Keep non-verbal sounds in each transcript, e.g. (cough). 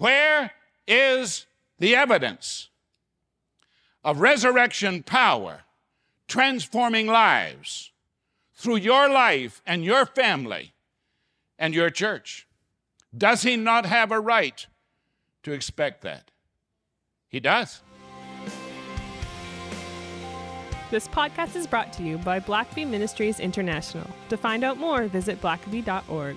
Where is the evidence of resurrection power transforming lives through your life and your family and your church? Does he not have a right to expect that? He does. This podcast is brought to you by Blackaby Ministries International. To find out more, visit blackaby.org.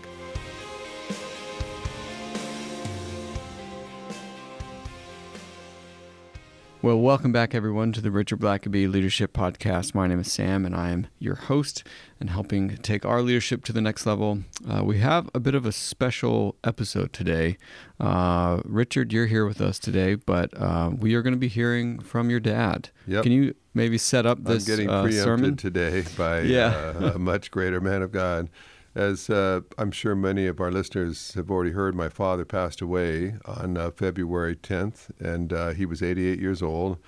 Well, welcome back, everyone, to the Richard Blackaby Leadership Podcast. My name is Sam, and I am your host and helping take our leadership to the next level. Uh, we have a bit of a special episode today. Uh, Richard, you're here with us today, but uh, we are going to be hearing from your dad. Yep. Can you maybe set up this I'm getting uh, preempted sermon? today by Yeah. uh, a much greater man of God. As uh, I'm sure many of our listeners have already heard, my father passed away on uh, February 10th, and uh, he was 88 years old.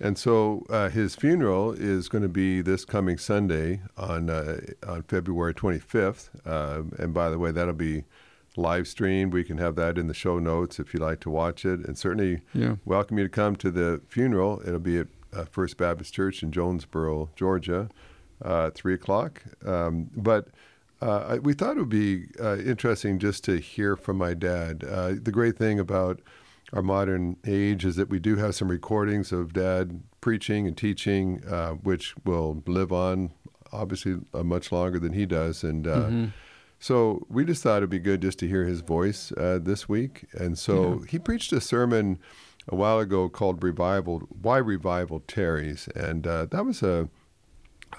And so uh, his funeral is going to be this coming Sunday on uh, on February 25th. Um and by the way, that'll be live streamed. We can have that in the show notes if you'd like to watch it. And certainly Yeah. welcome you to come to the funeral. It'll be at uh, First Baptist Church in Jonesboro, Georgia, uh, at 3 o'clock. Um, but uh, we thought it would be uh, interesting just to hear from my dad. Uh, the great thing about our modern age is that we do have some recordings of dad preaching and teaching, uh, which will live on obviously uh, much longer than he does. And uh, so we just thought it'd be good just to hear his voice uh, this week. And so he preached a sermon a while ago called Revival, Why Revival Tarries. And uh, that was a,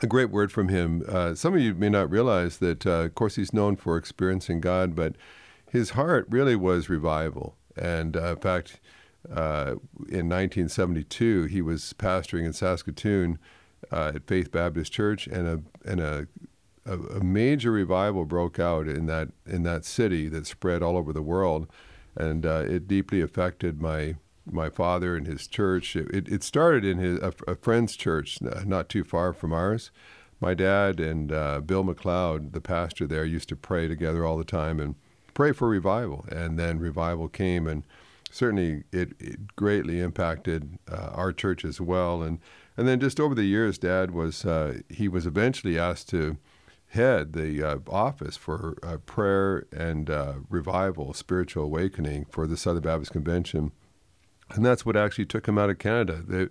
a great word from him. Uh, some of you may not realize that, uh, of course, he's known for experiencing God, but his heart really was revival. And uh, in fact, uh, in 1972, he was pastoring in Saskatoon uh, at Faith Baptist Church, and a and a, a a major revival broke out in that in that city that spread all over the world, and uh, it deeply affected my my father and his church. It, it started in his a, a friend's church, not too far from ours. My dad and uh, Bill McLeod, the pastor there, used to pray together all the time and pray for revival. And then revival came, and certainly it, it greatly impacted uh, our church as well. And and then just over the years, Dad was uh, he was eventually asked to head the uh, office for uh, prayer and uh, revival, spiritual awakening for the Southern Baptist Convention, and that's what actually took him out of Canada. They,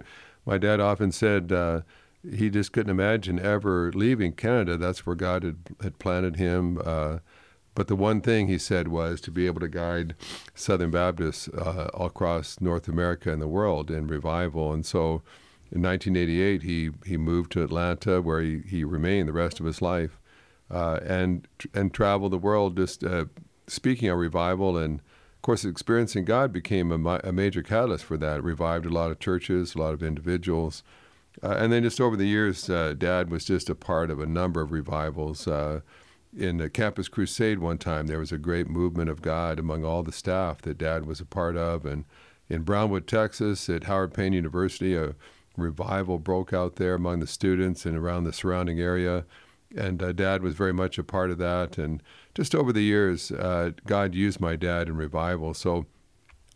my dad often said. Uh, he just couldn't imagine ever leaving Canada. That's where God had, had planted him. Uh, but the one thing he said was to be able to guide Southern Baptists uh, all across North America and the world in revival. And so in 1988, he, he moved to Atlanta, where he, he remained the rest of his life, uh, and, and traveled the world just uh, speaking on revival. And of course, experiencing God became a, a major catalyst for that. It revived a lot of churches, a lot of individuals. Uh, and then just over the years, uh, Dad was just a part of a number of revivals. Uh, in the Campus Crusade one time, there was a great movement of God among all the staff that Dad was a part of. And in Brownwood, Texas, at Howard Payne University, a revival broke out there among the students and around the surrounding area. And uh, Dad was very much a part of that. And just over the years, uh, God used my dad in revival. So,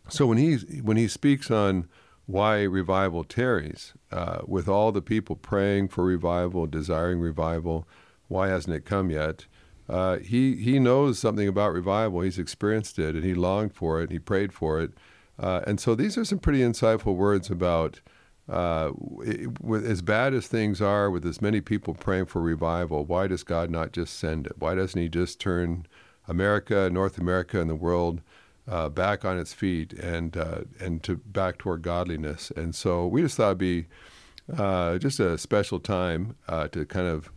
so when he when he speaks on why revival tarries, uh, with all the people praying for revival, desiring revival, why hasn't it come yet? Uh, he he knows something about revival. He's experienced it, and he longed for it. He prayed for it, uh, and so these are some pretty insightful words about. Uh, it, with as bad as things are, with as many people praying for revival, why does God not just send it? Why doesn't He just turn America, North America, and the world uh, back on its feet and uh, and to back toward godliness. And so we just thought it'd be uh, just a special time uh, to kind of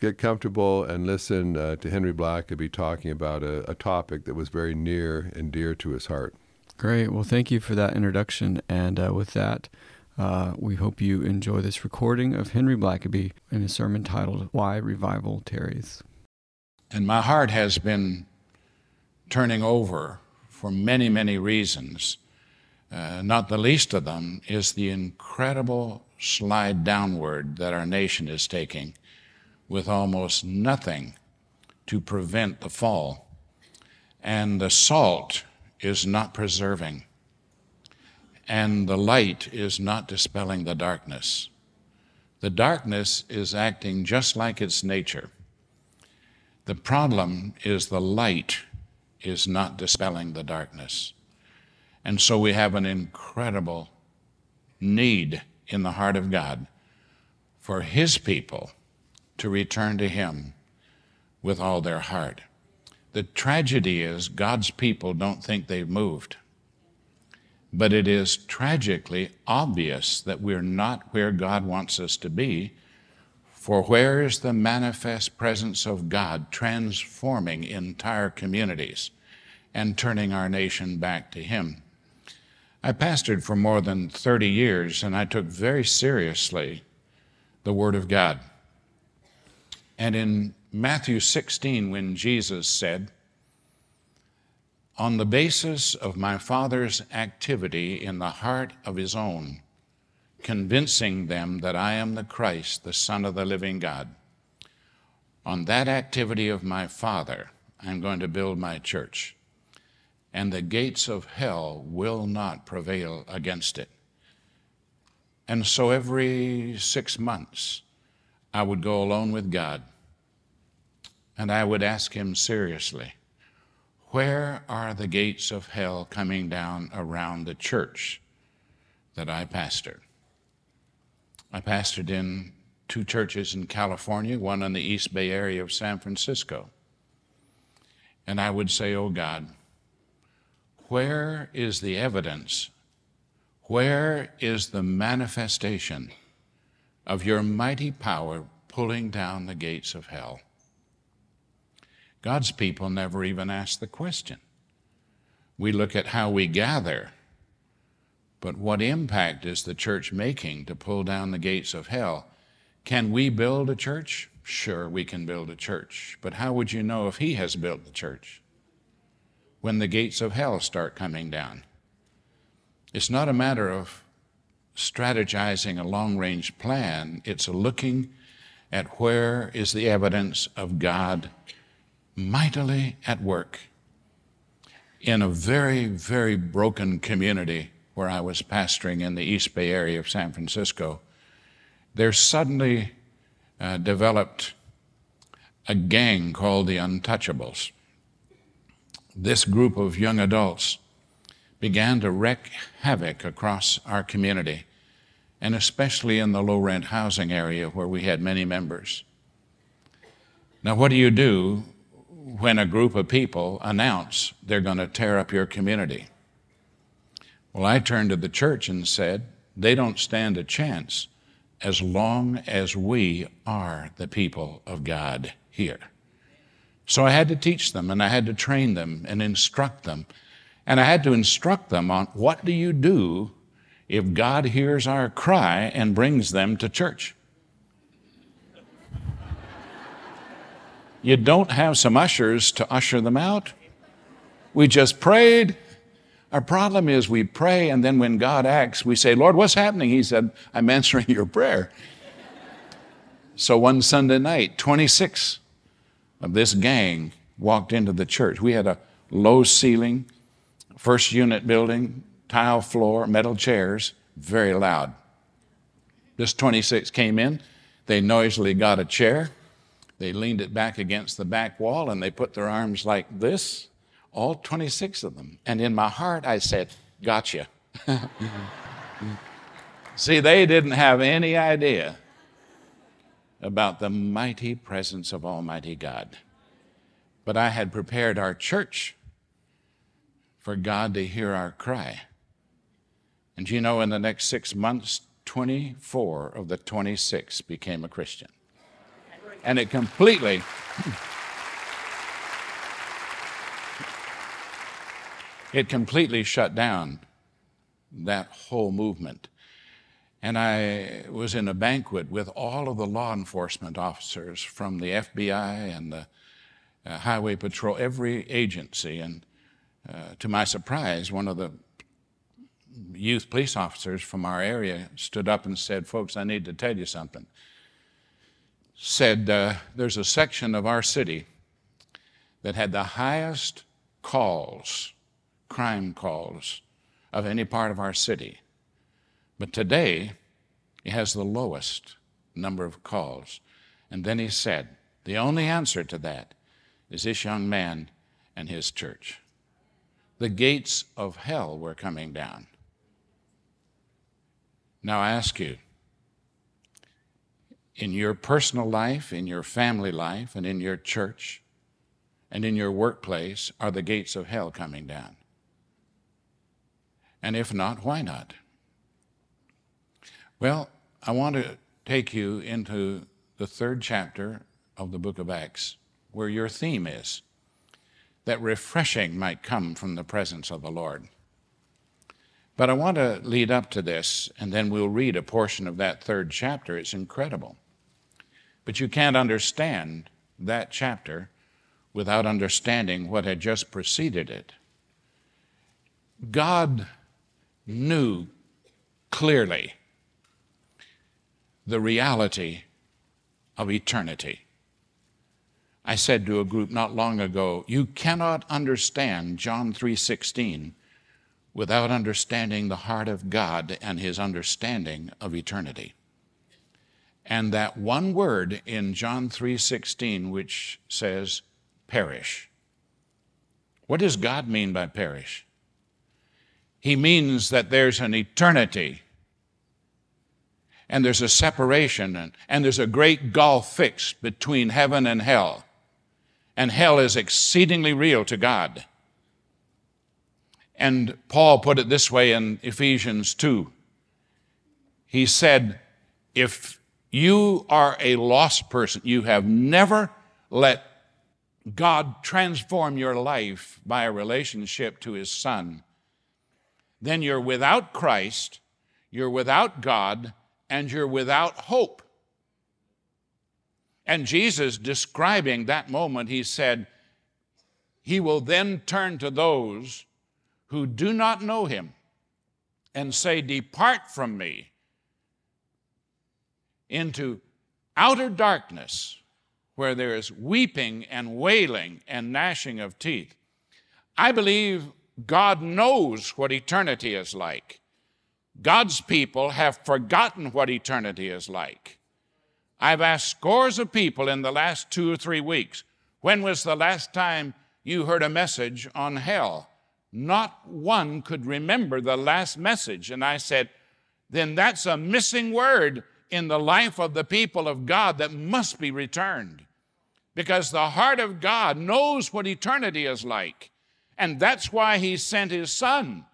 get comfortable and listen to Henry Blackaby talking about a, a topic that was very near and dear to his heart. Great. Well, thank you for that introduction. And with that, uh, we hope you enjoy this recording of Henry Blackaby in a sermon titled Why Revival Tarries. And my heart has been turning over for many, many reasons. Uh, not the least of them is the incredible slide downward that our nation is taking with almost nothing to prevent the fall. And the salt is not preserving, and the light is not dispelling the darkness. The darkness is acting just like its nature. The problem is the light is not dispelling the darkness. And so we have an incredible need in the heart of God for His people to return to Him with all their heart. The tragedy is God's people don't think they've moved. But it is tragically obvious that we're not where God wants us to be. For where is the manifest presence of God transforming entire communities and turning our nation back to Him? I pastored for more than 30 years and I took very seriously the Word of God. And in Matthew 16, when Jesus said, On the basis of my Father's activity in the heart of his own, convincing them that I am the Christ, the Son of the living God, on that activity of my Father, I'm going to build my church, and the gates of hell will not prevail against it. And so every six months, I would go alone with God and I would ask him seriously, Where are the gates of hell coming down around the church that I pastored? I pastored in two churches in California, one in the East Bay area of San Francisco. And I would say, Oh God, where is the evidence? Where is the manifestation of your mighty power pulling down the gates of hell? God's people never even ask the question. We look at how we gather, but what impact is the church making to pull down the gates of hell? Can we build a church? Sure, we can build a church. But how would you know if He has built the church when the gates of hell start coming down? It's not a matter of strategizing a long range plan, it's looking at where is the evidence of God mightily at work in a very, very broken community where I was pastoring in the East Bay area of San Francisco. There suddenly uh, developed a gang called the Untouchables. This group of young adults began to wreak havoc across our community, and especially in the low rent housing area where we had many members. Now, what do you do when a group of people announce they're going to tear up your community. Well, I turned to the church and said, they don't stand a chance as long as we are the people of God here. So I had to teach them and I had to train them and instruct them. And I had to instruct them on what do you do if God hears our cry and brings them to church? You don't have some ushers to usher them out. We just prayed. Our problem is we pray, and then when God acts, we say, Lord, what's happening? He said, I'm answering your prayer. So one Sunday night, 26 of this gang walked into the church. We had a low ceiling, first unit building, tile floor, metal chairs, very loud. This 26 came in. They noisily got a chair. They leaned it back against the back wall and they put their arms like this, all 26 of them. And in my heart, I said, Gotcha. (laughs) See, they didn't have any idea about the mighty presence of Almighty God. But I had prepared our church for God to hear our cry. And you know, in the next six months, 24 of the 26 became a Christian and it completely it completely shut down that whole movement. And I was in a banquet with all of the law enforcement officers from the FBI and the uh, Highway Patrol, every agency. And uh, to my surprise, one of the youth police officers from our area stood up and said, Folks, I need to tell you something said uh, there's a section of our city that had the highest calls crime calls of any part of our city. But today, he has the lowest number of calls. And then he said, the only answer to that is this young man and his church. The gates of hell were coming down. Now I ask you, in your personal life, in your family life, and in your church, and in your workplace, are the gates of hell coming down? And if not, why not? Well, I want to take you into the third chapter of the book of Acts, where your theme is that refreshing might come from the presence of the Lord. But I want to lead up to this, and then we'll read a portion of that third chapter. It's incredible. But you can't understand that chapter without understanding what had just preceded it. God knew clearly the reality of eternity. I said to a group not long ago, you cannot understand John 3:16 without understanding the heart of God and his understanding of eternity. And that one word in John 3:16 which says perish. What does God mean by perish? He means that there's an eternity and there's a separation and, and there's a great gulf fixed between heaven and hell. And hell is exceedingly real to God. And Paul put it this way in Ephesians 2. He said, If you are a lost person, you have never let God transform your life by a relationship to His Son, then you're without Christ, you're without God, and you're without hope. And Jesus, describing that moment, he said, He will then turn to those who do not know Him and say, Depart from me into outer darkness where there is weeping and wailing and gnashing of teeth. I believe God knows what eternity is like. God's people have forgotten what eternity is like. I've asked scores of people in the last two or three weeks, when was the last time you heard a message on hell? Not one could remember the last message. And I said, then that's a missing word in the life of the people of God that must be returned. Because the heart of God knows what eternity is like. And that's why He sent His Son,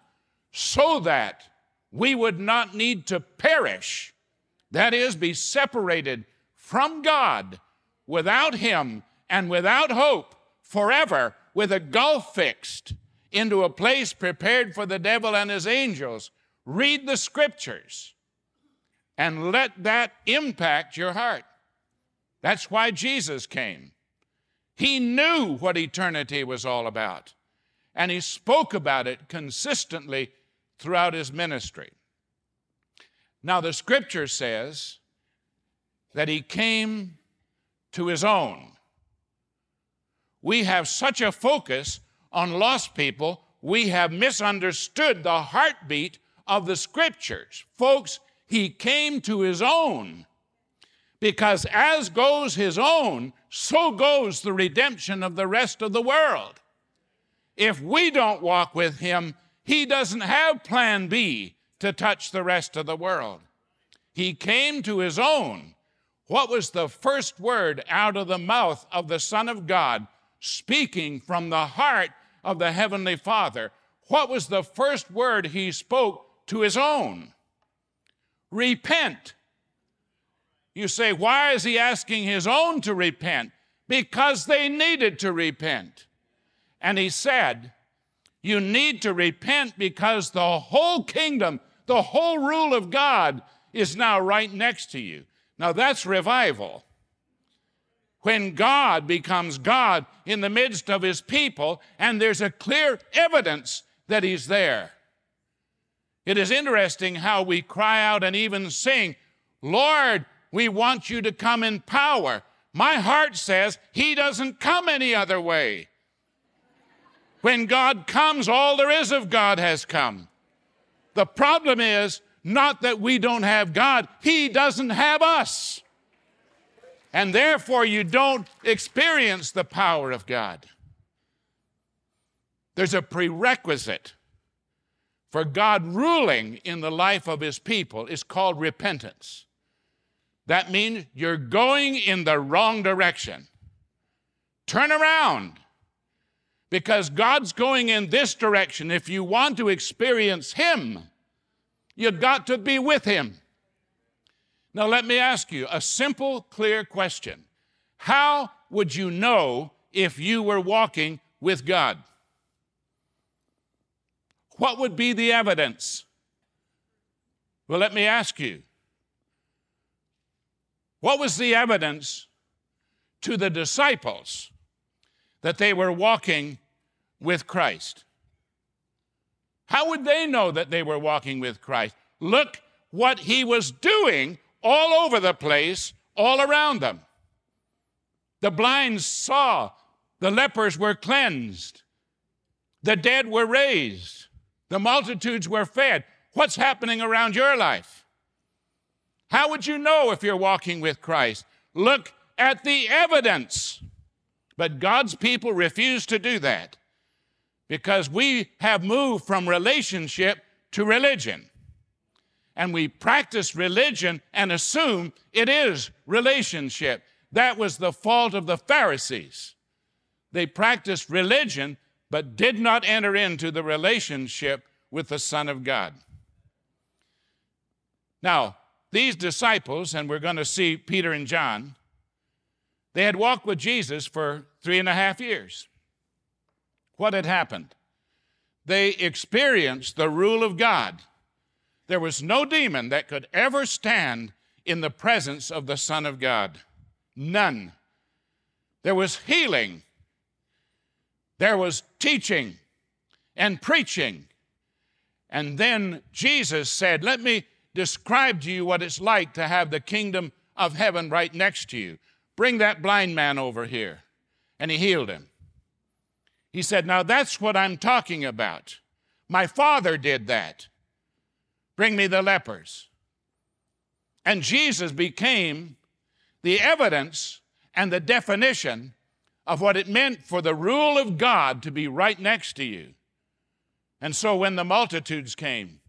so that we would not need to perish, that is, be separated from God without Him and without hope forever, with a gulf fixed into a place prepared for the devil and his angels. Read the scriptures and let that impact your heart. That's why Jesus came. He knew what eternity was all about, and he spoke about it consistently throughout his ministry. Now, the scripture says that he came to his own. We have such a focus on lost people, we have misunderstood the heartbeat of the scriptures. Folks, he came to his own because as goes his own, so goes the redemption of the rest of the world. If we don't walk with him, he doesn't have plan B to touch the rest of the world. He came to his own. What was the first word out of the mouth of the Son of God, speaking from the heart of the Heavenly Father? What was the first word he spoke to his own? Repent. You say, why is he asking his own to repent? Because they needed to repent. And he said, you need to repent because the whole kingdom, the whole rule of God is now right next to you. Now that's revival. When God becomes God in the midst of his people, and there's a clear evidence that he's there. It is interesting how we cry out and even sing, Lord, we want you to come in power. My heart says he doesn't come any other way. When God comes, all there is of God has come. The problem is not that we don't have God, He doesn't have us. And therefore, you don't experience the power of God. There's a prerequisite for God ruling in the life of His people. is called repentance. That means you're going in the wrong direction. Turn around because God's going in this direction. If you want to experience Him, you've got to be with Him. Now, let me ask you a simple, clear question How would you know if you were walking with God? What would be the evidence? Well, let me ask you what was the evidence to the disciples that they were walking with Christ? How would they know that they were walking with Christ? Look what he was doing all over the place, all around them. The blind saw, the lepers were cleansed, the dead were raised, the multitudes were fed. What's happening around your life? How would you know if you're walking with Christ? Look at the evidence. But God's people refuse to do that because we have moved from relationship to religion. And we practice religion and assume it is relationship. That was the fault of the Pharisees. They practiced religion but did not enter into the relationship with the Son of God. Now, these disciples, and we're going to see Peter and John, they had walked with Jesus for three and a half years. What had happened? They experienced the rule of God. There was no demon that could ever stand in the presence of the Son of God. None. There was healing, there was teaching and preaching. And then Jesus said, Let me describe to you what it's like to have the kingdom of heaven right next to you. Bring that blind man over here. And he healed him. He said, Now that's what I'm talking about. My father did that. Bring me the lepers. And Jesus became the evidence and the definition of what it meant for the rule of God to be right next to you. And so when the multitudes came,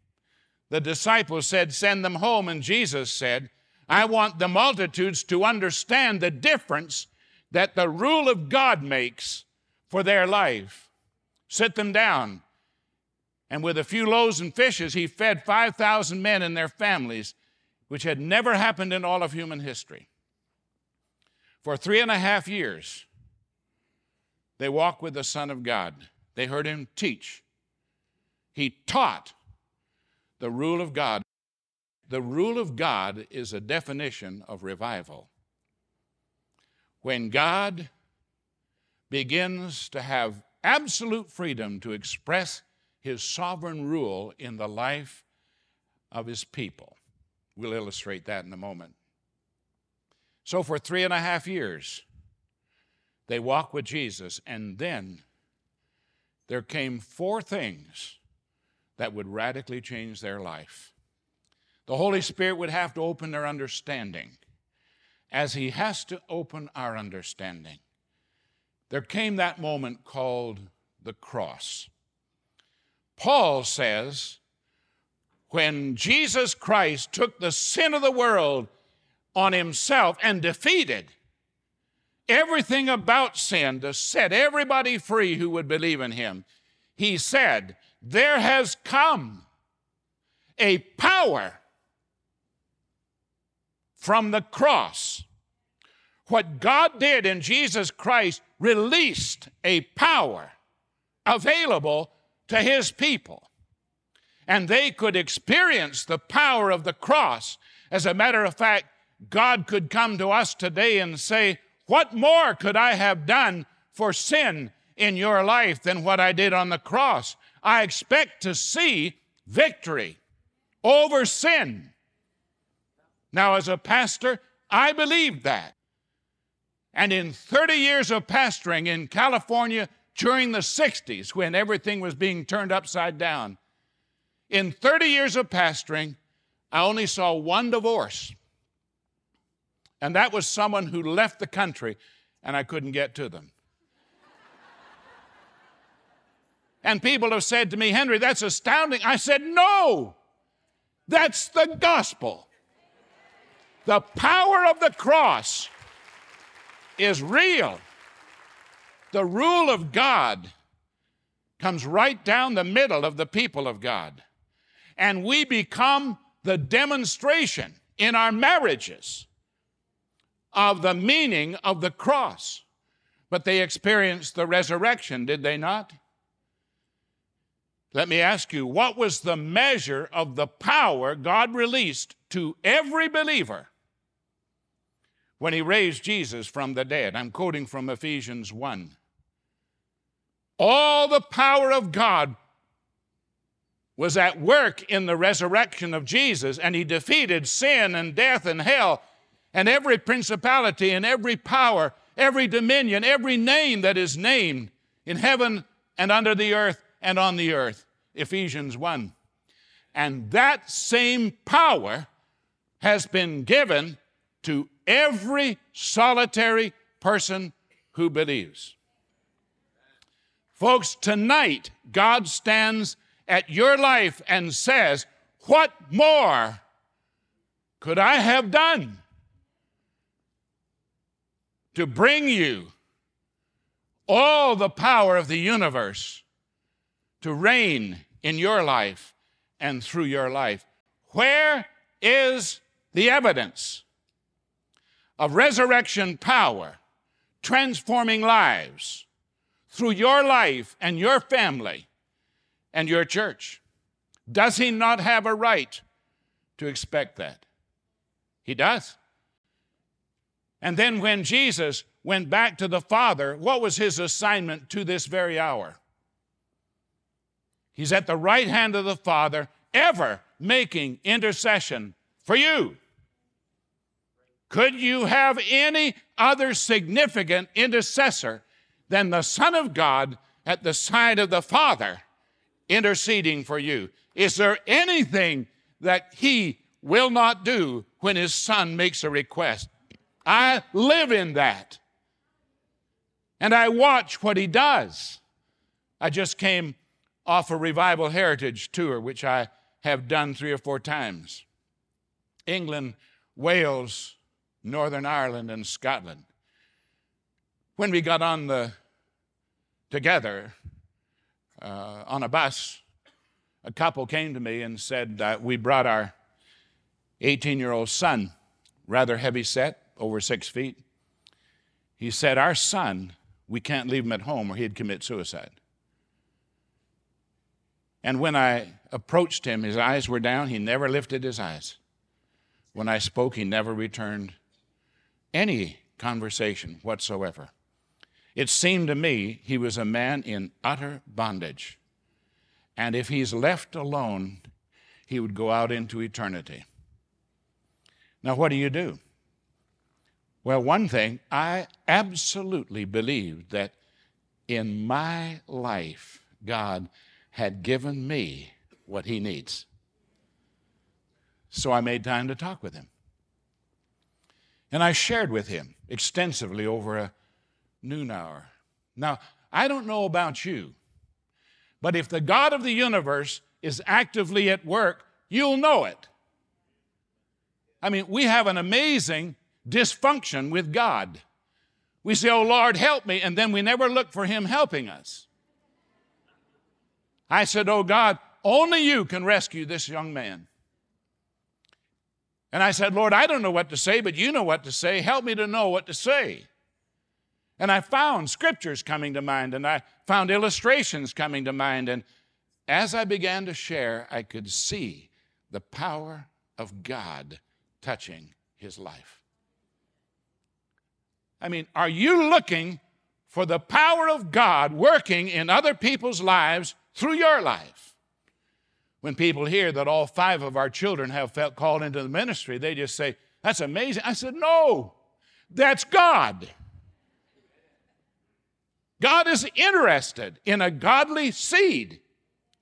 the disciples said, Send them home. And Jesus said, I want the multitudes to understand the difference that the rule of God makes for their life. Sit them down. And with a few loaves and fishes, he fed 5,000 men and their families, which had never happened in all of human history. For three and a half years, they walked with the Son of God. They heard him teach. He taught the rule of God. The rule of God is a definition of revival. When God begins to have absolute freedom to express his sovereign rule in the life of his people. We'll illustrate that in a moment. So, for three and a half years, they walked with Jesus, and then there came four things that would radically change their life. The Holy Spirit would have to open their understanding, as He has to open our understanding. There came that moment called the cross. Paul says, when Jesus Christ took the sin of the world on himself and defeated everything about sin to set everybody free who would believe in him, he said, there has come a power from the cross. What God did in Jesus Christ released a power available to His people. And they could experience the power of the cross. As a matter of fact, God could come to us today and say, What more could I have done for sin in your life than what I did on the cross? I expect to see victory over sin. Now, as a pastor, I believe that. And in 30 years of pastoring in California, during the 60s when everything was being turned upside down. In 30 years of pastoring, I only saw one divorce. And that was someone who left the country and I couldn't get to them. and people have said to me, Henry, that's astounding. I said, no, that's the gospel. The power of the cross is real. The rule of God comes right down the middle of the people of God. And we become the demonstration in our marriages of the meaning of the cross. But they experienced the resurrection, did they not? Let me ask you, what was the measure of the power God released to every believer when he raised Jesus from the dead? I'm quoting from Ephesians 1. All the power of God was at work in the resurrection of Jesus, and he defeated sin and death and hell and every principality and every power, every dominion, every name that is named in heaven and under the earth and on the earth. Ephesians 1. And that same power has been given to every solitary person who believes. Folks, tonight God stands at your life and says, What more could I have done to bring you all the power of the universe to reign in your life and through your life? Where is the evidence of resurrection power transforming lives through your life and your family? and your church. Does he not have a right to expect that? He does. And then when Jesus went back to the Father, what was his assignment to this very hour? He's at the right hand of the Father, ever making intercession for you. Could you have any other significant intercessor than the Son of God at the side of the Father interceding for you. Is there anything that he will not do when his son makes a request? I live in that. And I watch what he does. I just came off a revival heritage tour, which I have done three or four times England, Wales, Northern Ireland, and Scotland. When we got on the together, uh, on a bus, a couple came to me and said, We brought our 18 year old son, rather heavy set, over six feet. He said, Our son, we can't leave him at home or he'd commit suicide. And when I approached him, his eyes were down. He never lifted his eyes. When I spoke, he never returned any conversation whatsoever. It seemed to me he was a man in utter bondage. And if he's left alone, he would go out into eternity. Now, what do you do? Well, one thing, I absolutely believed that in my life, God had given me what he needs. So I made time to talk with him. And I shared with him extensively over a noon hour. Now, I don't know about you, but if the God of the universe is actively at work, you'll know it. I mean, we have an amazing dysfunction with God. We say, Oh Lord, help me, and then we never look for Him helping us. I said, Oh God, only you can rescue this young man. And I said, Lord, I don't know what to say, but you know what to say. Help me to know what to say. And I found scriptures coming to mind, and I found illustrations coming to mind. And as I began to share, I could see the power of God touching his life. I mean, are you looking for the power of God working in other people's lives through your life? When people hear that all five of our children have felt called into the ministry, they just say, That's amazing. I said, No, that's God. God is interested in a godly seed.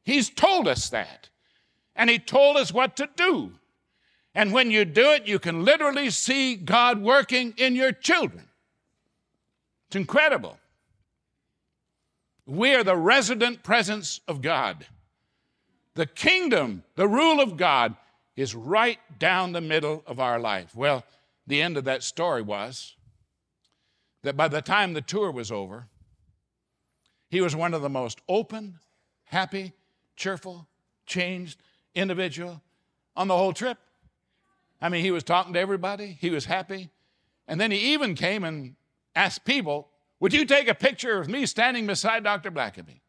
He's told us that. And He told us what to do. And when you do it, you can literally see God working in your children. It's incredible. We are the resident presence of God. The kingdom, the rule of God, is right down the middle of our life. Well, the end of that story was that by the time the tour was over, he was one of the most open, happy, cheerful, changed individual on the whole trip. I mean, he was talking to everybody, he was happy. And then he even came and asked people, Would you take a picture of me standing beside Dr. Blackaby?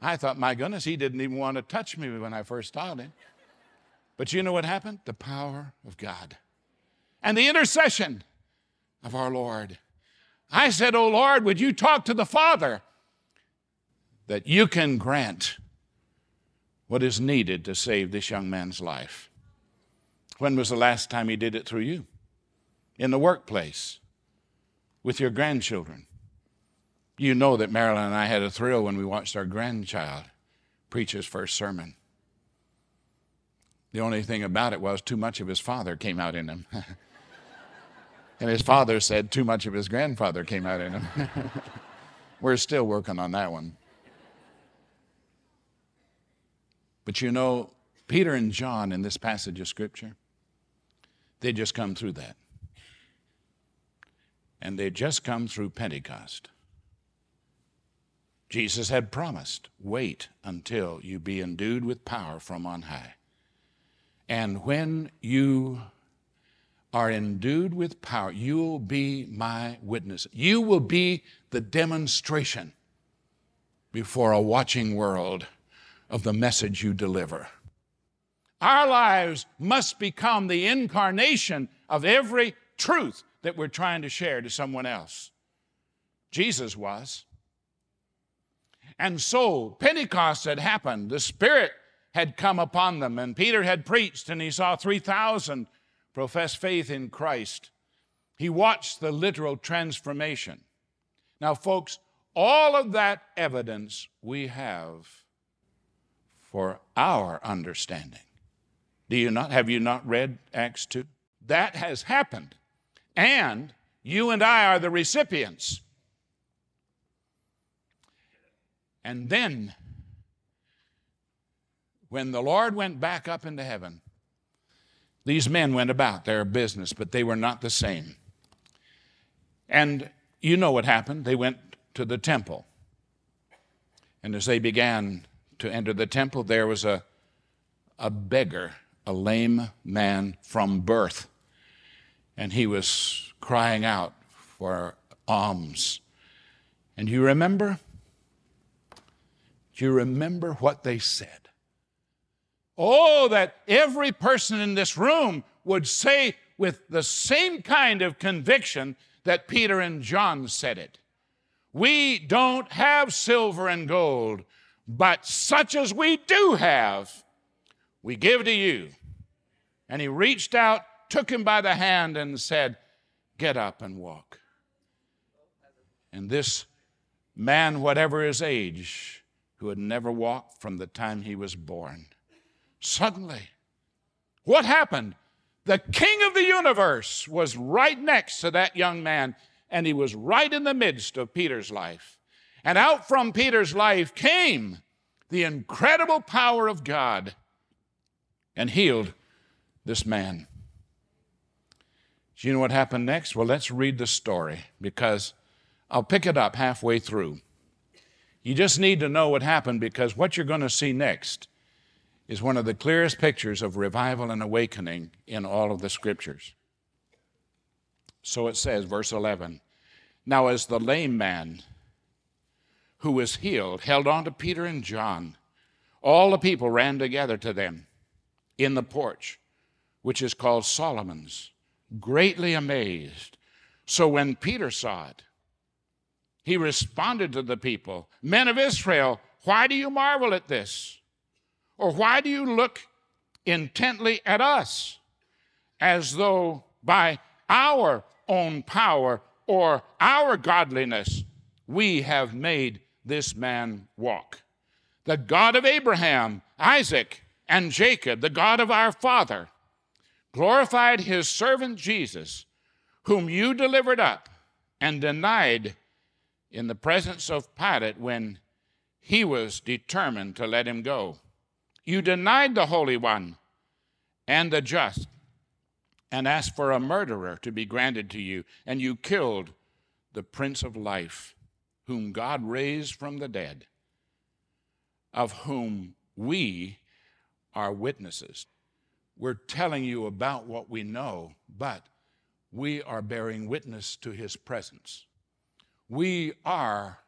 I thought, My goodness, he didn't even want to touch me when I first saw him. But you know what happened? The power of God and the intercession of our Lord. I said, Oh Lord, would you talk to the Father that you can grant what is needed to save this young man's life? When was the last time he did it through you? In the workplace, with your grandchildren. You know that Marilyn and I had a thrill when we watched our grandchild preach his first sermon. The only thing about it was too much of his father came out in him. (laughs) and his father said too much of his grandfather came out in him. (laughs) We're still working on that one. But you know, Peter and John in this passage of Scripture, they just come through that. And they just come through Pentecost. Jesus had promised, wait until you be endued with power from on high. And when you are endued with power, you'll be my witness. You will be the demonstration before a watching world of the message you deliver. Our lives must become the incarnation of every truth that we're trying to share to someone else. Jesus was. And so Pentecost had happened. The Spirit had come upon them, and Peter had preached, and he saw 3,000 profess faith in Christ. He watched the literal transformation. Now, folks, all of that evidence we have for our understanding. Do you not? Have you not read Acts 2? That has happened. And you and I are the recipients. And then, when the Lord went back up into heaven, these men went about their business, but they were not the same. And you know what happened. They went to the temple. And as they began to enter the temple, there was a, a beggar a lame man from birth. And he was crying out for alms. And you remember? Do you remember what they said? Oh, that every person in this room would say with the same kind of conviction that Peter and John said it. We don't have silver and gold, but such as we do have, we give to you. And he reached out, took him by the hand, and said, Get up and walk. And this man, whatever his age, who had never walked from the time he was born, suddenly, what happened? The king of the universe was right next to that young man, and he was right in the midst of Peter's life. And out from Peter's life came the incredible power of God and healed this man. Do you know what happened next? Well, let's read the story because I'll pick it up halfway through. You just need to know what happened because what you're going to see next is one of the clearest pictures of revival and awakening in all of the scriptures. So it says, verse 11 Now, as the lame man who was healed held on to Peter and John, all the people ran together to them in the porch which is called Solomon's, greatly amazed. So when Peter saw it, he responded to the people Men of Israel, why do you marvel at this? Or why do you look intently at us as though by our own power or our godliness we have made this man walk. The God of Abraham, Isaac, and Jacob, the God of our father, glorified his servant Jesus, whom you delivered up and denied in the presence of Pilate when he was determined to let him go. You denied the Holy One and the just and asked for a murderer to be granted to you, and you killed the Prince of Life, whom God raised from the dead, of whom we are witnesses. We're telling you about what we know, but we are bearing witness to his presence. We are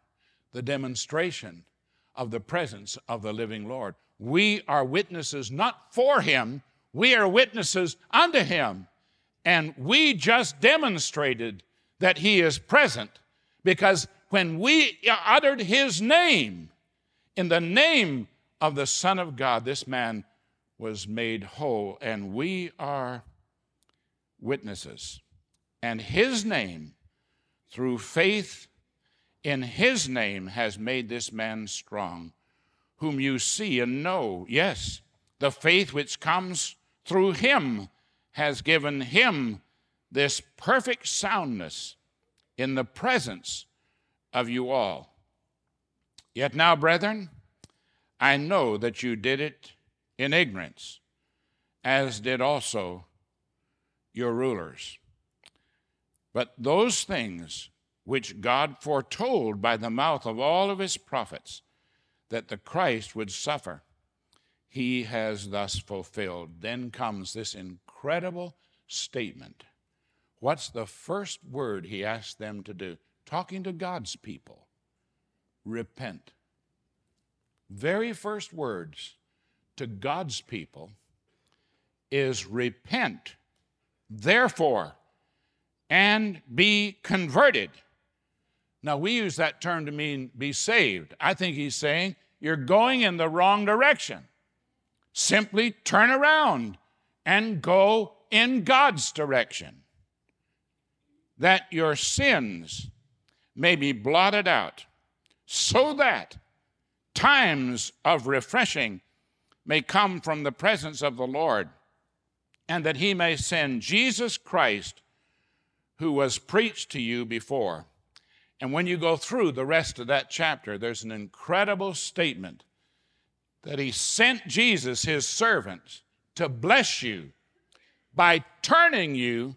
the demonstration of the presence of the living Lord. We are witnesses not for him, we are witnesses unto him. And we just demonstrated that he is present because when we uttered his name, in the name of the Son of God, this man was made whole, and we are witnesses. And his name, through faith in his name, has made this man strong, whom you see and know. Yes, the faith which comes through him has given him this perfect soundness in the presence of you all. Yet now, brethren, I know that you did it in ignorance, as did also your rulers. But those things which God foretold by the mouth of all of his prophets that the Christ would suffer, he has thus fulfilled. Then comes this incredible statement. What's the first word he asked them to do? Talking to God's people repent. Very first words to God's people is repent, therefore, and be converted. Now, we use that term to mean be saved. I think he's saying you're going in the wrong direction. Simply turn around and go in God's direction, that your sins may be blotted out, so that times of refreshing may come from the presence of the Lord, and that he may send Jesus Christ, who was preached to you before. And when you go through the rest of that chapter, there's an incredible statement that he sent Jesus, his servant, to bless you by turning you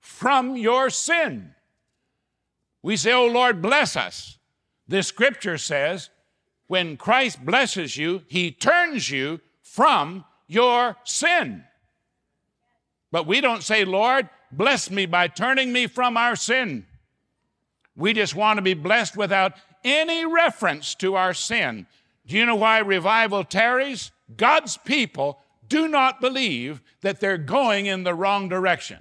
from your sin. We say, Oh Lord, bless us. This scripture says, when Christ blesses you, he turns you from your sin. But we don't say, Lord, bless me by turning me from our sin. We just want to be blessed without any reference to our sin. Do you know why revival tarries? God's people do not believe that they're going in the wrong direction.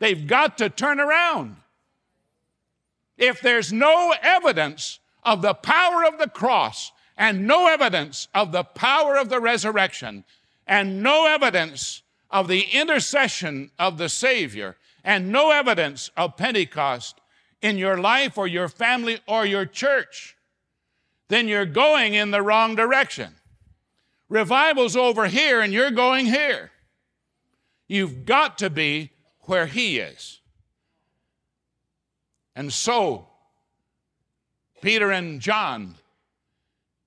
They've got to turn around. If there's no evidence of the power of the cross and no evidence of the power of the resurrection and no evidence of the intercession of the Savior and no evidence of Pentecost in your life or your family or your church, then you're going in the wrong direction. Revival's over here and you're going here. You've got to be where He is. And so, Peter and John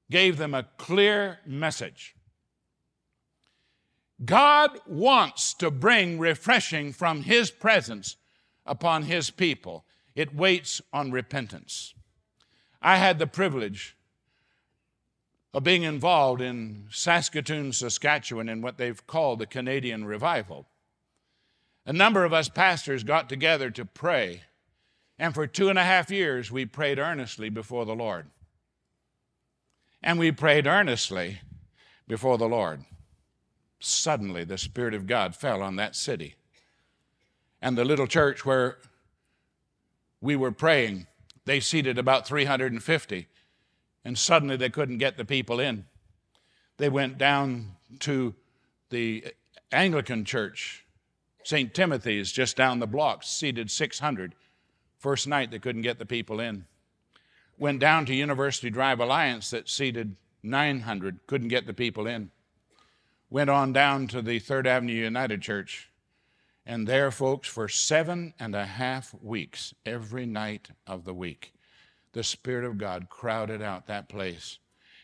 gave them a clear message. God wants to bring refreshing from His presence upon His people. It waits on repentance. I had the privilege of being involved in Saskatoon, Saskatchewan, in what they've called the Canadian Revival. A number of us pastors got together to pray, and for two and a half years we prayed earnestly before the Lord. And we prayed earnestly before the Lord. Suddenly, the Spirit of God fell on that city. And the little church where we were praying, they seated about 350 and suddenly they couldn't get the people in. They went down to the Anglican church, St. Timothy's, just down the block, seated 600. First night they couldn't get the people in. went down to University Drive Alliance that seated 900, couldn't get the people in. Went on down to the Third Avenue United Church, and there, folks, for seven and a half weeks, every night of the week, the Spirit of God crowded out that place.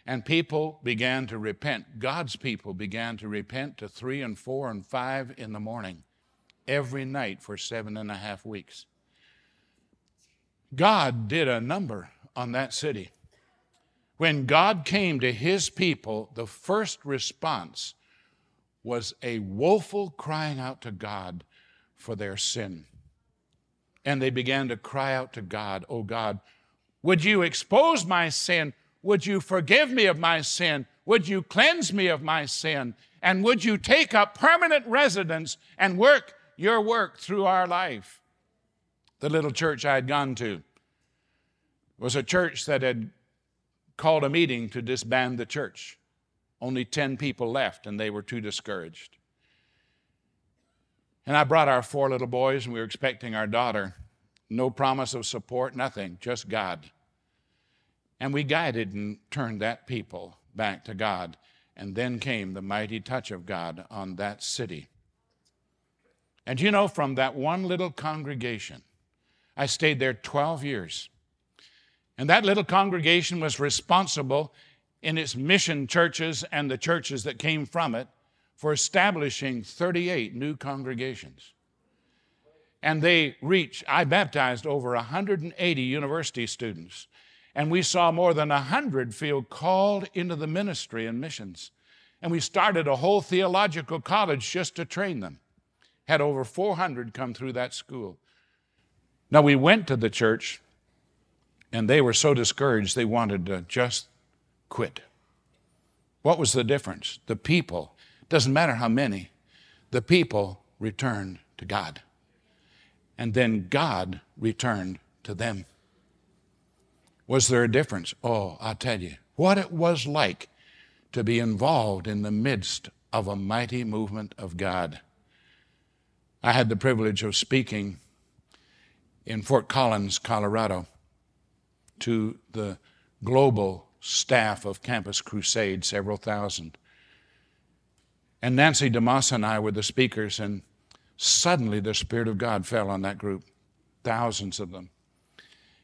And people began to repent. God's people began to repent to three and four and five in the morning every night for seven and a half weeks. God did a number on that city. When God came to his people, the first response was a woeful crying out to God for their sin. And they began to cry out to God, Oh God, would you expose my sin? Would you forgive me of my sin? Would you cleanse me of my sin? And would you take up permanent residence and work your work through our life? The little church I had gone to was a church that had called a meeting to disband the church. Only 10 people left, and they were too discouraged. And I brought our four little boys, and we were expecting our daughter. No promise of support, nothing, just God. And we guided and turned that people back to God. And then came the mighty touch of God on that city. And you know, from that one little congregation, I stayed there 12 years. And that little congregation was responsible in its mission churches and the churches that came from it for establishing 38 new congregations. And they reached, I baptized over 180 university students, and we saw more than 100 feel called into the ministry and missions. And we started a whole theological college just to train them. Had over 400 come through that school. Now, we went to the church and they were so discouraged they wanted to just quit. What was the difference? The people, doesn't matter how many, the people returned to God. And then God returned to them. Was there a difference? Oh, I'll tell you what it was like to be involved in the midst of a mighty movement of God. I had the privilege of speaking in Fort Collins, Colorado to the global staff of Campus Crusade, several thousand. And Nancy DeMoss and I were the speakers, and suddenly the Spirit of God fell on that group, thousands of them.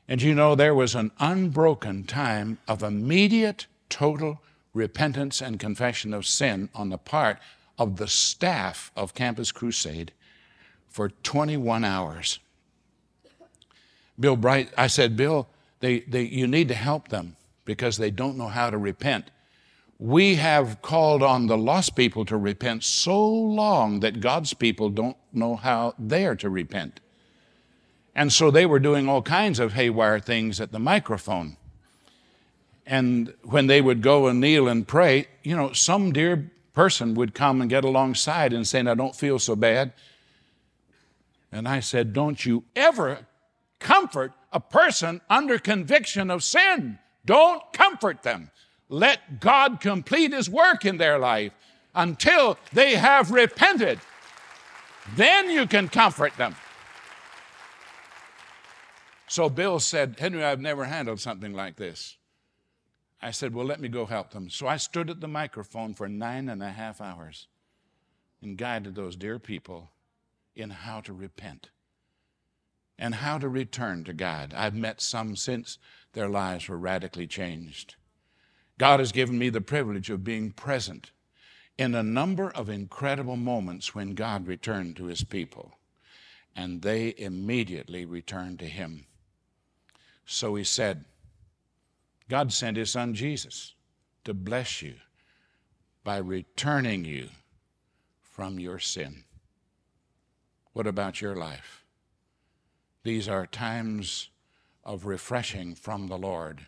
And you know, there was an unbroken time of immediate, total repentance and confession of sin on the part of the staff of Campus Crusade for 21 hours. Bill Bright, I said, Bill, they, they, you need to help them because they don't know how to repent. We have called on the lost people to repent so long that God's people don't know how they are to repent. And so they were doing all kinds of haywire things at the microphone. And when they would go and kneel and pray, you know, some dear person would come and get alongside and say, I don't feel so bad. And I said, Don't you ever comfort a person under conviction of sin. Don't comfort them. Let God complete His work in their life until they have repented. Then you can comfort them. So Bill said, Henry, I've never handled something like this. I said, Well, let me go help them. So I stood at the microphone for nine and a half hours and guided those dear people in how to repent and how to return to God. I've met some since their lives were radically changed. God has given me the privilege of being present in a number of incredible moments when God returned to his people, and they immediately returned to him. So he said, God sent his son Jesus to bless you by returning you from your sin. What about your life? These are times of refreshing from the Lord.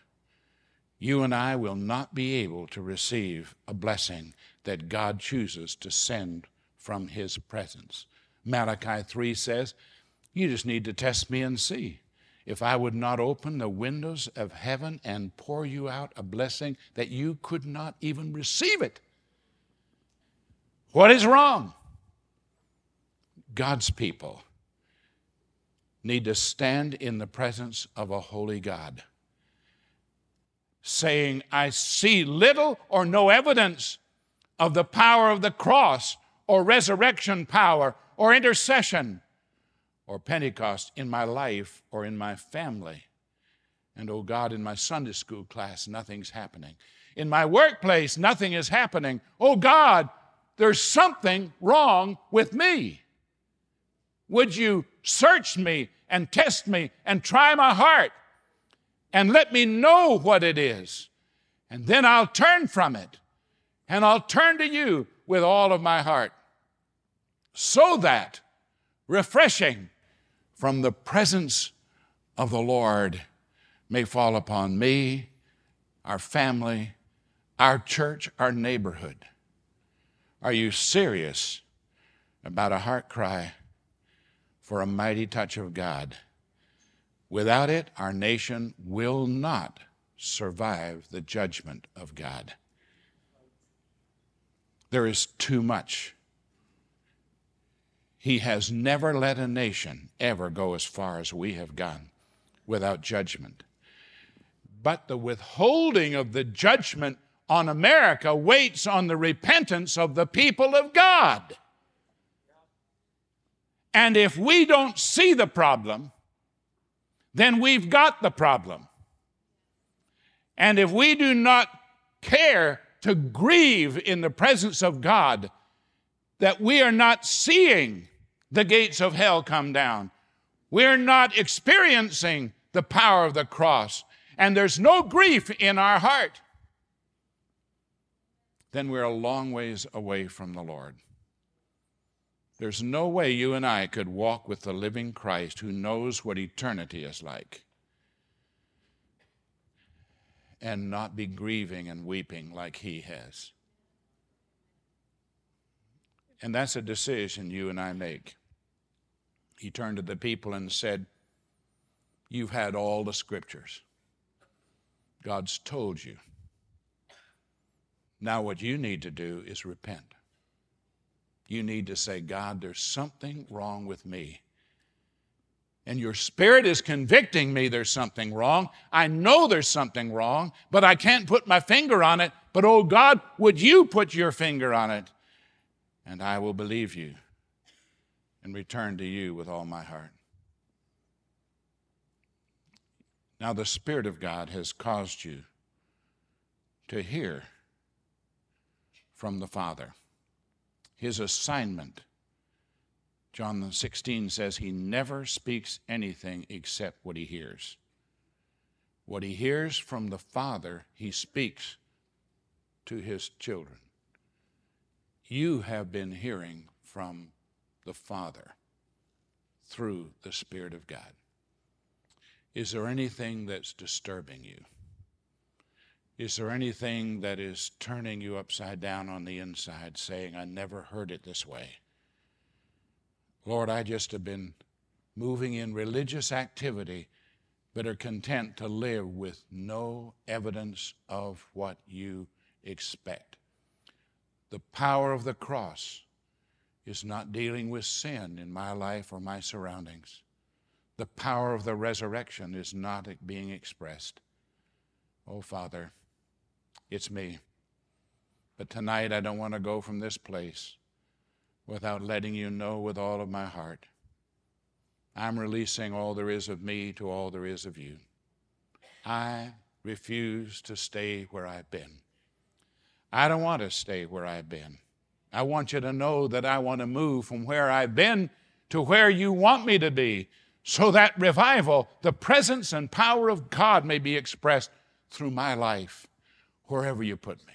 You and I will not be able to receive a blessing that God chooses to send from His presence. Malachi 3 says, You just need to test me and see. If I would not open the windows of heaven and pour you out a blessing that you could not even receive it. What is wrong? God's people need to stand in the presence of a holy God saying, I see little or no evidence of the power of the cross or resurrection power or intercession or Pentecost in my life or in my family. And oh God, in my Sunday school class, nothing's happening. In my workplace, nothing is happening. Oh God, there's something wrong with me. Would you search me and test me and try my heart and let me know what it is? And then I'll turn from it and I'll turn to you with all of my heart so that refreshing from the presence of the Lord may fall upon me, our family, our church, our neighborhood. Are you serious about a heart cry for a mighty touch of God? Without it, our nation will not survive the judgment of God. There is too much. He has never let a nation ever go as far as we have gone without judgment. But the withholding of the judgment on America waits on the repentance of the people of God. And if we don't see the problem, then we've got the problem. And if we do not care to grieve in the presence of God that we are not seeing the gates of hell come down. We're not experiencing the power of the cross, and there's no grief in our heart. Then we're a long ways away from the Lord. There's no way you and I could walk with the living Christ who knows what eternity is like and not be grieving and weeping like he has. And that's a decision you and I make. He turned to the people and said, You've had all the scriptures. God's told you. Now, what you need to do is repent. You need to say, God, there's something wrong with me and your spirit is convicting me there's something wrong. I know there's something wrong, but I can't put my finger on it. But oh God, would you put your finger on it? And I will believe you and return to you with all my heart. Now, the Spirit of God has caused you to hear from the Father. His assignment John 16 says he never speaks anything except what he hears. What he hears from the Father, he speaks to his children. You have been hearing from the Father through the Spirit of God. Is there anything that's disturbing you? Is there anything that is turning you upside down on the inside, saying, I never heard it this way? Lord, I just have been moving in religious activity, but are content to live with no evidence of what you expect. The power of the cross is not dealing with sin in my life or my surroundings. The power of the resurrection is not being expressed. Oh, Father, it's me. But tonight I don't want to go from this place without letting you know with all of my heart. I'm releasing all there is of me to all there is of you. I refuse to stay where I've been. I don't want to stay where I've been. I want you to know that I want to move from where I've been to where you want me to be, so that revival, the presence and power of God may be expressed through my life, wherever you put me.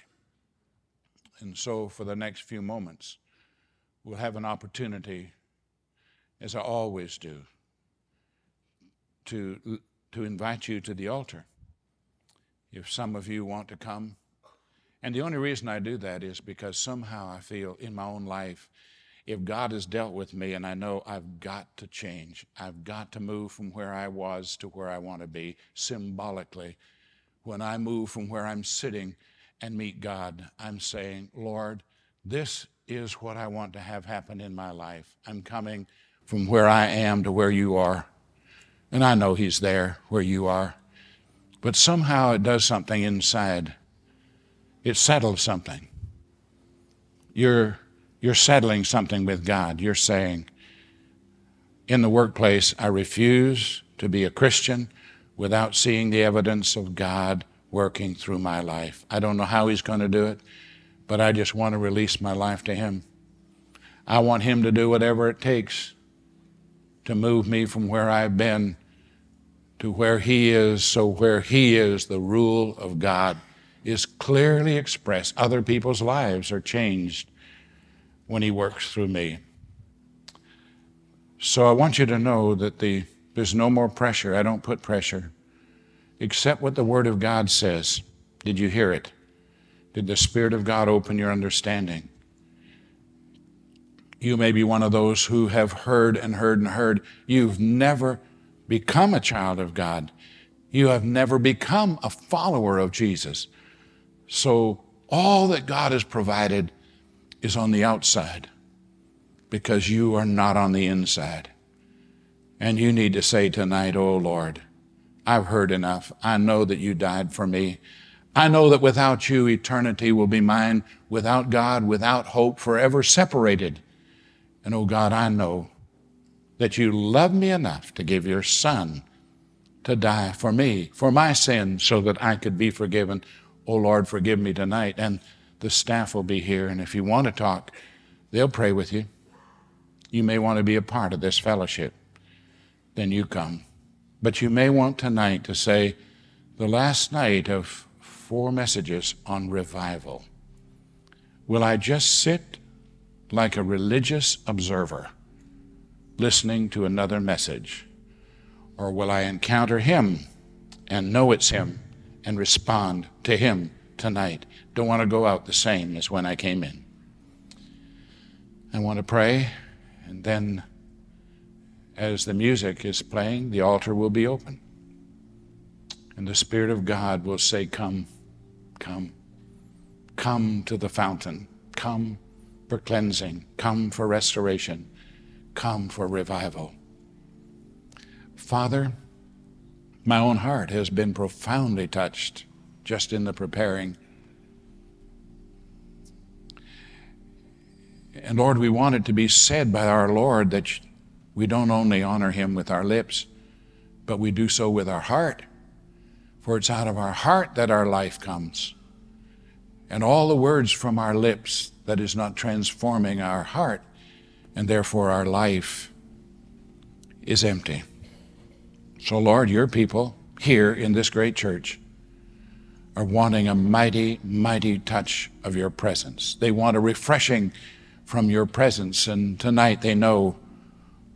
And so, for the next few moments, we'll have an opportunity, as I always do, to, to invite you to the altar. If some of you want to come, and the only reason I do that is because somehow I feel in my own life, if God has dealt with me and I know I've got to change, I've got to move from where I was to where I want to be symbolically. When I move from where I'm sitting and meet God, I'm saying, Lord, this is what I want to have happen in my life. I'm coming from where I am to where you are. And I know He's there where you are. But somehow it does something inside. It settles something. You're, you're settling something with God. You're saying, in the workplace, I refuse to be a Christian without seeing the evidence of God working through my life. I don't know how He's going to do it, but I just want to release my life to Him. I want Him to do whatever it takes to move me from where I've been to where He is, so where He is, the rule of God is clearly expressed. Other people's lives are changed when He works through me. So I want you to know that the, there's no more pressure. I don't put pressure except what the Word of God says. Did you hear it? Did the Spirit of God open your understanding? You may be one of those who have heard and heard and heard. You've never become a child of God. You have never become a follower of Jesus. So all that God has provided is on the outside because you are not on the inside. And you need to say tonight, Oh Lord, I've heard enough. I know that you died for me. I know that without you, eternity will be mine. Without God, without hope, forever separated. And oh God, I know that you love me enough to give your son to die for me, for my sins, so that I could be forgiven. Oh Lord, forgive me tonight. And the staff will be here. And if you want to talk, they'll pray with you. You may want to be a part of this fellowship. Then you come. But you may want tonight to say, the last night of four messages on revival, will I just sit like a religious observer? listening to another message? Or will I encounter Him and know it's Him and respond to Him tonight? Don't want to go out the same as when I came in. I want to pray, and then as the music is playing, the altar will be open. And the Spirit of God will say, Come, come, come to the fountain, come for cleansing, come for restoration come for revival. Father, my own heart has been profoundly touched just in the preparing. And Lord, we want it to be said by our Lord that we don't only honor him with our lips, but we do so with our heart. For it's out of our heart that our life comes. And all the words from our lips that is not transforming our heart and therefore our life is empty. So, Lord, your people here in this great church are wanting a mighty, mighty touch of your presence. They want a refreshing from your presence, and tonight they know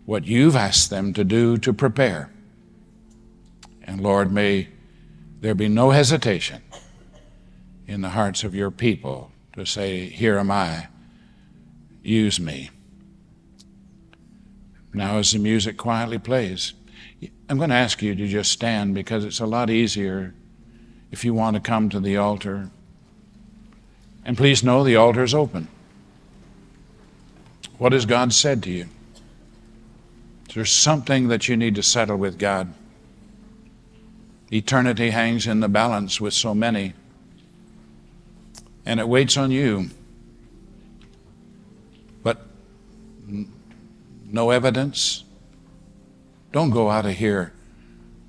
what you've asked them to do to prepare. And Lord, may there be no hesitation in the hearts of your people to say, Here am I, use me. Now, as the music quietly plays, I'm going to ask you to just stand because it's a lot easier if you want to come to the altar. And please know the altar is open. What has God said to you? Is there something that you need to settle with God? Eternity hangs in the balance with so many, and it waits on you. But no evidence, don't go out of here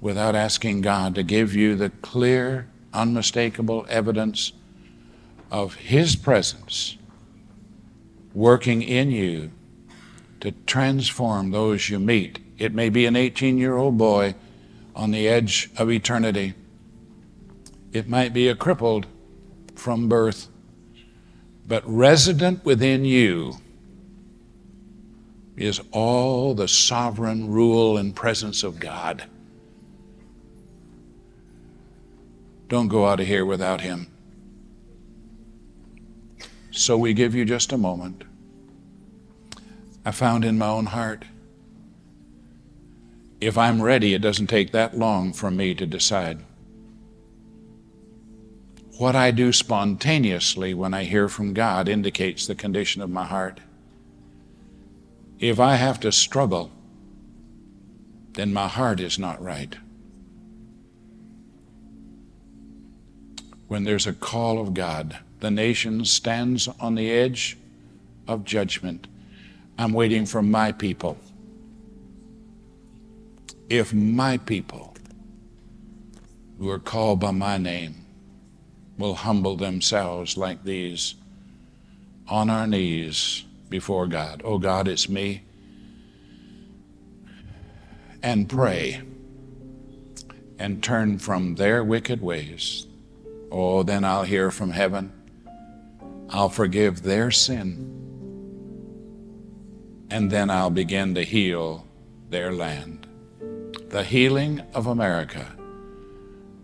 without asking God to give you the clear, unmistakable evidence of His presence working in you to transform those you meet. It may be an 18 year old boy on the edge of eternity, it might be a crippled from birth, but resident within you is all the sovereign rule and presence of God. Don't go out of here without Him. So we give you just a moment. I found in my own heart if I'm ready, it doesn't take that long for me to decide. What I do spontaneously when I hear from God indicates the condition of my heart. If I have to struggle, then my heart is not right. when there's a call of God. The nation stands on the edge of judgment. I'm waiting for my people. If my people who are called by my name will humble themselves like these on our knees before God. Oh God, it's me. And pray and turn from their wicked ways. Oh, then I'll hear from heaven. I'll forgive their sin. And then I'll begin to heal their land. The healing of America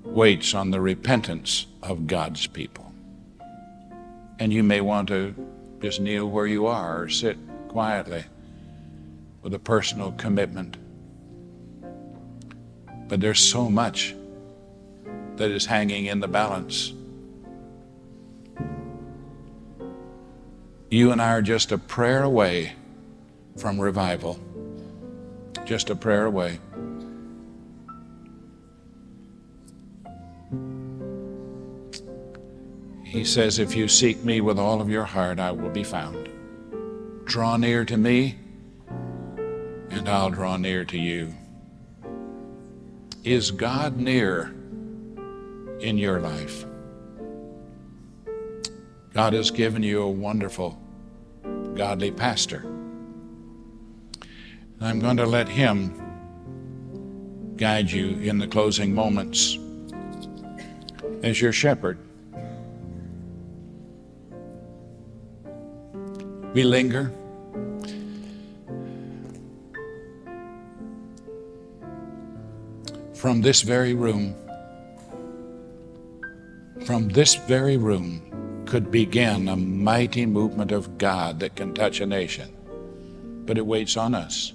waits on the repentance of God's people. And you may want to just kneel where you are or sit quietly with a personal commitment. But there's so much that is hanging in the balance. You and I are just a prayer away from revival. Just a prayer away. He says, If you seek me with all of your heart, I will be found. Draw near to me, and I'll draw near to you. Is God near in your life? God has given you a wonderful, godly pastor. I'm going to let him guide you in the closing moments as your shepherd. We linger. From this very room, from this very room could begin a mighty movement of God that can touch a nation. But it waits on us.